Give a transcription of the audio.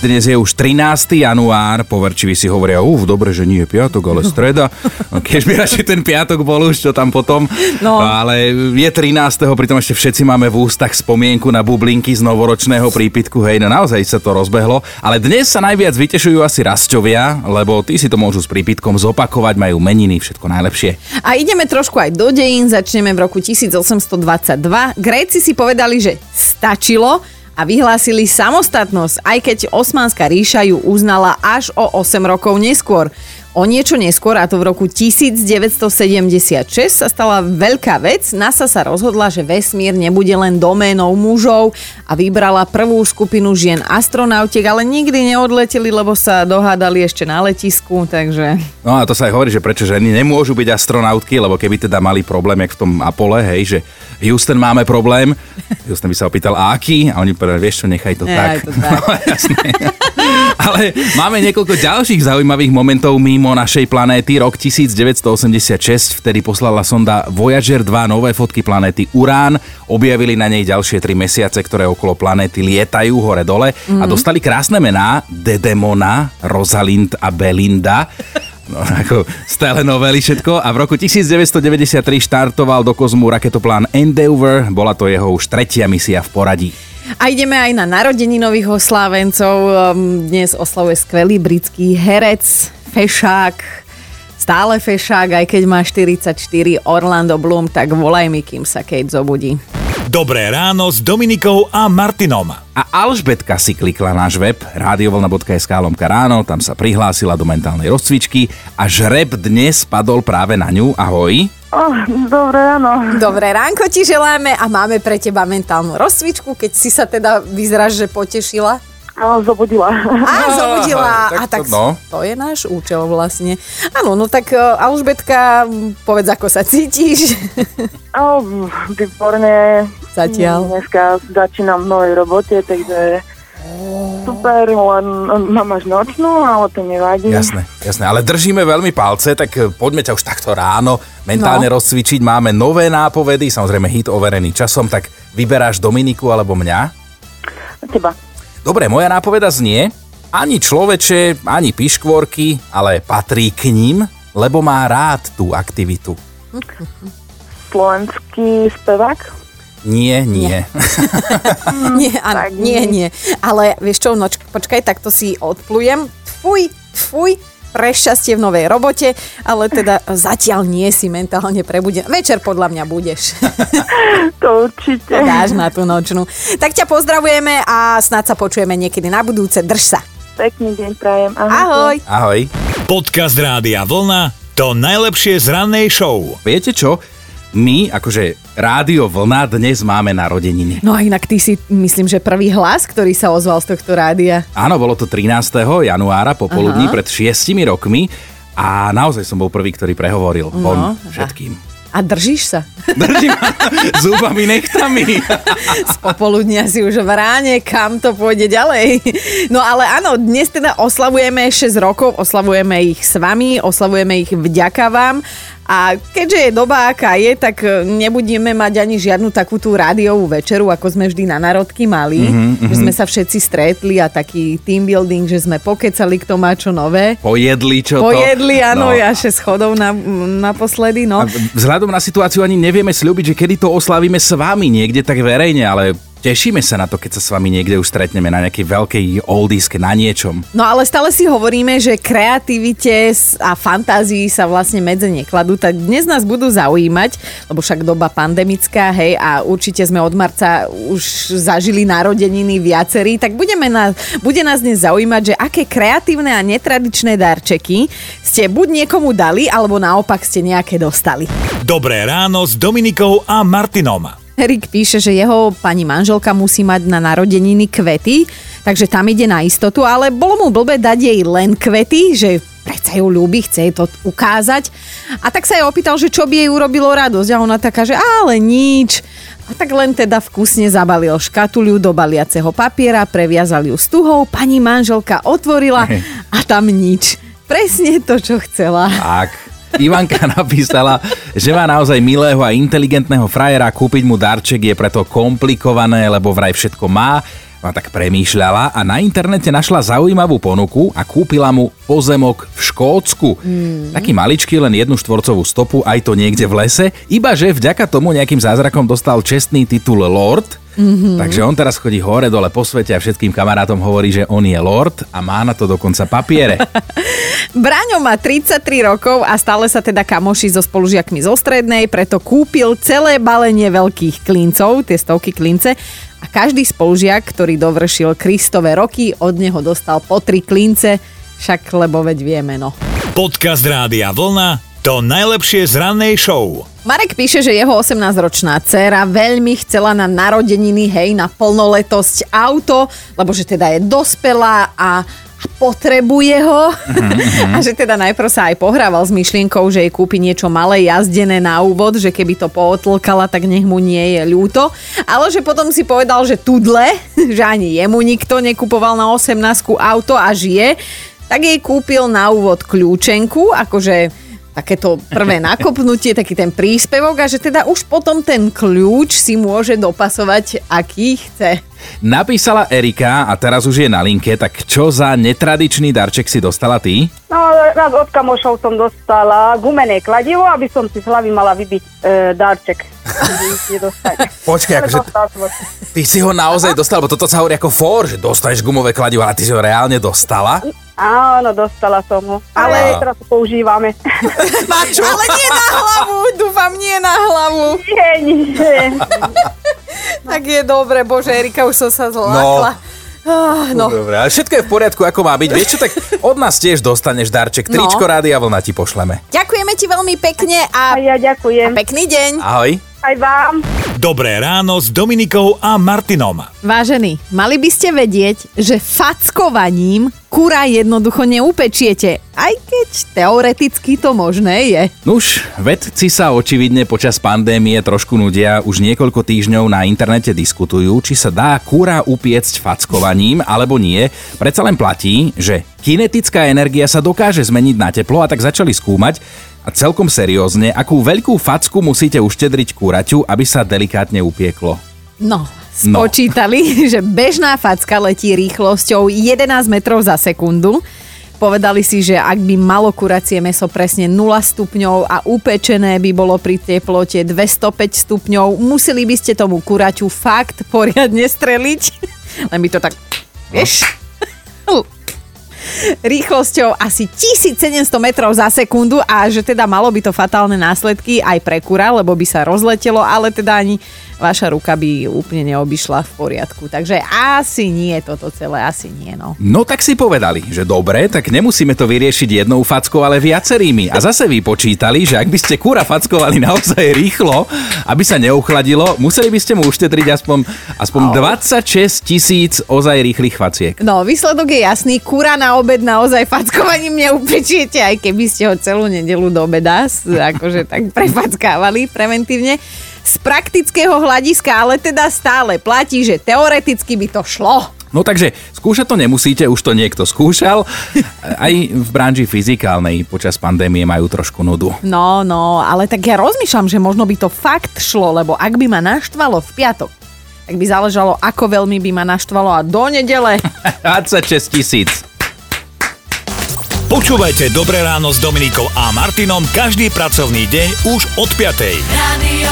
Dnes je už 13. január, poverčiví si hovoria, uf, dobre, že nie je piatok, ale streda. No, keď by radšej ten piatok bol už, čo tam potom. No. Ale je 13. pritom ešte všetci máme v ústach spomienku na bublinky z novoročného prípitku. Hej, no naozaj sa to rozbehlo. Ale dnes sa najviac vytešujú asi rasťovia, lebo tí si to môžu s prípitkom zopakovať, majú meniny, všetko najlepšie. A ideme trošku aj do dejín, začneme v roku 1822. Gréci si povedali, že stačilo a vyhlásili samostatnosť, aj keď Osmanská ríša ju uznala až o 8 rokov neskôr. O niečo neskôr, a to v roku 1976, sa stala veľká vec. NASA sa rozhodla, že vesmír nebude len doménou mužov a vybrala prvú skupinu žien astronautiek, ale nikdy neodleteli, lebo sa dohádali ešte na letisku, takže... No a to sa aj hovorí, že prečo ženy nemôžu byť astronautky, lebo keby teda mali problém, jak v tom Apole, hej, že Houston máme problém, Houston by sa opýtal, a aký? A oni povedali, vieš čo, nechaj to Nechaj tak. to tak. No, jasné. Ale máme niekoľko ďalších zaujímavých momentov mimo našej planéty. Rok 1986, vtedy poslala sonda Voyager 2 nové fotky planéty Urán. Objavili na nej ďalšie tri mesiace, ktoré okolo planéty lietajú hore-dole a dostali krásne mená Dedemona, Rosalind a Belinda. No, ako z telenovely všetko. A v roku 1993 štartoval do kozmu raketoplán Endeavour. Bola to jeho už tretia misia v poradí. A ideme aj na narodeninových oslávencov. Um, Dnes oslavuje skvelý britský herec, fešák, stále fešák, aj keď má 44 Orlando Bloom, tak volaj mi, kým sa Kate zobudí. Dobré ráno s Dominikou a Martinom. A Alžbetka si klikla náš web radiovolna.sk lomka ráno, tam sa prihlásila do mentálnej rozcvičky a žreb dnes padol práve na ňu. Ahoj. Oh, dobré ráno. Dobré ránko ti želáme a máme pre teba mentálnu rozcvičku, keď si sa teda vyzeráš, že potešila. Áno, zobudila. Á, zobudila. tak A tak to no. to je náš účel vlastne. Áno, no tak uh, Alžbetka, povedz, ako sa cítiš. Oh, výborne. Zatiaľ. Dneska začínam v novej robote, takže super, len mám až nočnú, ale to nevadí. Jasné, jasné, ale držíme veľmi palce, tak eh, poďme ťa už takto ráno mentálne No. rozcvičiť. Máme nové nápovedy, samozrejme hit overený časom, tak vyberáš Dominiku alebo mňa. Teba. Dobre, moja nápoveda znie, ani človeče, ani piškvorky, ale patrí k ním, lebo má rád tú aktivitu. Slovenský spevák. Nie, nie. nie, áno, nie, nie. Ale vieš čo, noč, počkaj, tak to si odplujem. Tfuj, tfuj, pre šťastie v novej robote, ale teda zatiaľ nie si mentálne prebudený. Večer podľa mňa budeš. To určite. Dáš na tú nočnú. Tak ťa pozdravujeme a snad sa počujeme niekedy na budúce. Drž sa. Pekný deň prajem. Ahoj. Ahoj. Podcast Rádia Vlna. To najlepšie z rannej show. Viete čo? My, akože Rádio Vlna, dnes máme narodeniny. No a inak ty si, myslím, že prvý hlas, ktorý sa ozval z tohto rádia. Áno, bolo to 13. januára popoludní Aha. pred 6 rokmi a naozaj som bol prvý, ktorý prehovoril von všetkým. A držíš sa. Držím zúbami, nechtami. Z popoludnia si už v ráne, kam to pôjde ďalej. No ale áno, dnes teda oslavujeme 6 rokov, oslavujeme ich s vami, oslavujeme ich vďaka vám. A keďže je doba, aká je, tak e, nebudeme mať ani žiadnu takú tú rádiovú večeru, ako sme vždy na národky mali. Mm-hmm. Že sme sa všetci stretli a taký team building, že sme pokecali, kto má čo nové. Pojedli čo to. Pojedli, áno, No. ja še schodov na, naposledy, no. A vzhľadom na situáciu ani nevieme sľúbiť, že kedy to oslavíme s vami niekde tak verejne, ale tešíme sa na to, keď sa s vami niekde už stretneme na nejakej veľkej oldiske, na niečom. No ale stále si hovoríme, že kreativite a fantázii sa vlastne medze nekladú, tak dnes nás budú zaujímať, lebo však doba pandemická, hej, a určite sme od marca už zažili narodeniny viacerí, tak budeme na, bude nás dnes zaujímať, že aké kreatívne a netradičné darčeky ste buď niekomu dali, alebo naopak ste nejaké dostali. Dobré ráno s Dominikou a Martinom. Erik píše, že jeho pani manželka musí mať na narodeniny kvety, takže tam ide na istotu, ale bolo mu blbé dať jej len kvety, že predsa ju ľúbi, chce jej to ukázať. A tak sa jej opýtal, že čo by jej urobilo radosť. A ona taká, že ale nič. A tak len teda vkusne zabalil škatuľu do baliaceho papiera, previazal ju stuhou, pani manželka otvorila a tam nič. Presne to, čo chcela. Tak. Ivanka napísala, že má naozaj milého a inteligentného frajera, kúpiť mu darček je preto komplikované, lebo vraj všetko má. A tak premýšľala a na internete našla zaujímavú ponuku a kúpila mu pozemok v Škótsku. Mm. Taký maličký, len jednu štvorcovú stopu, aj to niekde v lese, iba že vďaka tomu nejakým zázrakom dostal čestný titul Lord, Mm-hmm. Takže on teraz chodí hore dole po svete a všetkým kamarátom hovorí, že on je lord a má na to dokonca papiere. Braňo má 33 rokov a stále sa teda kamoší so spolužiakmi zo strednej, preto kúpil celé balenie veľkých klincov, tie stovky klince každý spolužiak, ktorý dovršil Kristové roky, od neho dostal po tri klince, však lebo veď vieme no. Podcast Rádia Vlna to najlepšie z rannej show. Marek píše, že jeho 18-ročná dcéra veľmi chcela na narodeniny, hej, na plnoletosť auto, lebo že teda je dospelá a potrebuje ho mm-hmm. a že teda najprv sa aj pohrával s myšlienkou, že jej kúpi niečo malé jazdené na úvod, že keby to pootlkala, tak nech mu nie je ľúto. Ale že potom si povedal, že tudle, že ani jemu nikto nekupoval na 18 auto a žije, tak jej kúpil na úvod kľúčenku, akože takéto prvé nakopnutie, taký ten príspevok a že teda už potom ten kľúč si môže dopasovať, aký chce. Napísala Erika a teraz už je na linke, tak čo za netradičný darček si dostala ty? No, raz od kamošov som dostala gumené kladivo, aby som si z hlavy mala vybiť e, darček. Počkaj, akože ty si ho naozaj dostala, lebo toto sa hovorí ako for, že dostaneš gumové kladivo, ale ty si ho reálne dostala? Áno, dostala som ho. Ale a... teraz to používame. Mačo. Ale nie na hlavu, dúfam, nie na hlavu. Nie, nie. tak je dobre, bože, Erika, už som sa zlákla. No. Ah, no. Dobre, ale všetko je v poriadku, ako má byť. Vieš čo, tak od nás tiež dostaneš darček. No. Tričko no. Rádia Vlna ti pošleme. Ďakujeme ti veľmi pekne a, a ja ďakujem. A pekný deň. Ahoj. Aj vám. Dobré ráno s Dominikou a Martinom. Vážení, mali by ste vedieť, že fackovaním kura jednoducho neupečiete, aj keď teoreticky to možné je. Nuž, vedci sa očividne počas pandémie trošku nudia, už niekoľko týždňov na internete diskutujú, či sa dá kura upiecť fackovaním alebo nie. Predsa len platí, že kinetická energia sa dokáže zmeniť na teplo a tak začali skúmať, a celkom seriózne, akú veľkú facku musíte uštedriť kúraťu, aby sa delikátne upieklo? No, spočítali, no. že bežná facka letí rýchlosťou 11 metrov za sekundu. Povedali si, že ak by malo kuracie meso presne 0 stupňov a upečené by bolo pri teplote 205 stupňov, museli by ste tomu kuraťu fakt poriadne streliť. Len by to tak, vieš, rýchlosťou asi 1700 metrov za sekundu a že teda malo by to fatálne následky aj pre kura, lebo by sa rozletelo, ale teda ani vaša ruka by úplne neobyšla v poriadku. Takže asi nie toto celé, asi nie. No. no tak si povedali, že dobre, tak nemusíme to vyriešiť jednou fackou, ale viacerými. A zase vypočítali, že ak by ste kúra fackovali naozaj rýchlo, aby sa neuchladilo, museli by ste mu uštetriť aspoň, aspoň oh. 26 tisíc ozaj rýchlych faciek. No, výsledok je jasný. Kúra na obed naozaj fackovaním neupečiete, aj keby ste ho celú nedelu do obeda akože tak prefackávali preventívne z praktického hľadiska, ale teda stále platí, že teoreticky by to šlo. No takže skúšať to nemusíte, už to niekto skúšal. Aj v branži fyzikálnej počas pandémie majú trošku nudu. No, no, ale tak ja rozmýšľam, že možno by to fakt šlo, lebo ak by ma naštvalo v piatok, tak by záležalo, ako veľmi by ma naštvalo a do nedele... 26 tisíc. Počúvajte Dobré ráno s Dominikou a Martinom každý pracovný deň už od 5. Radio.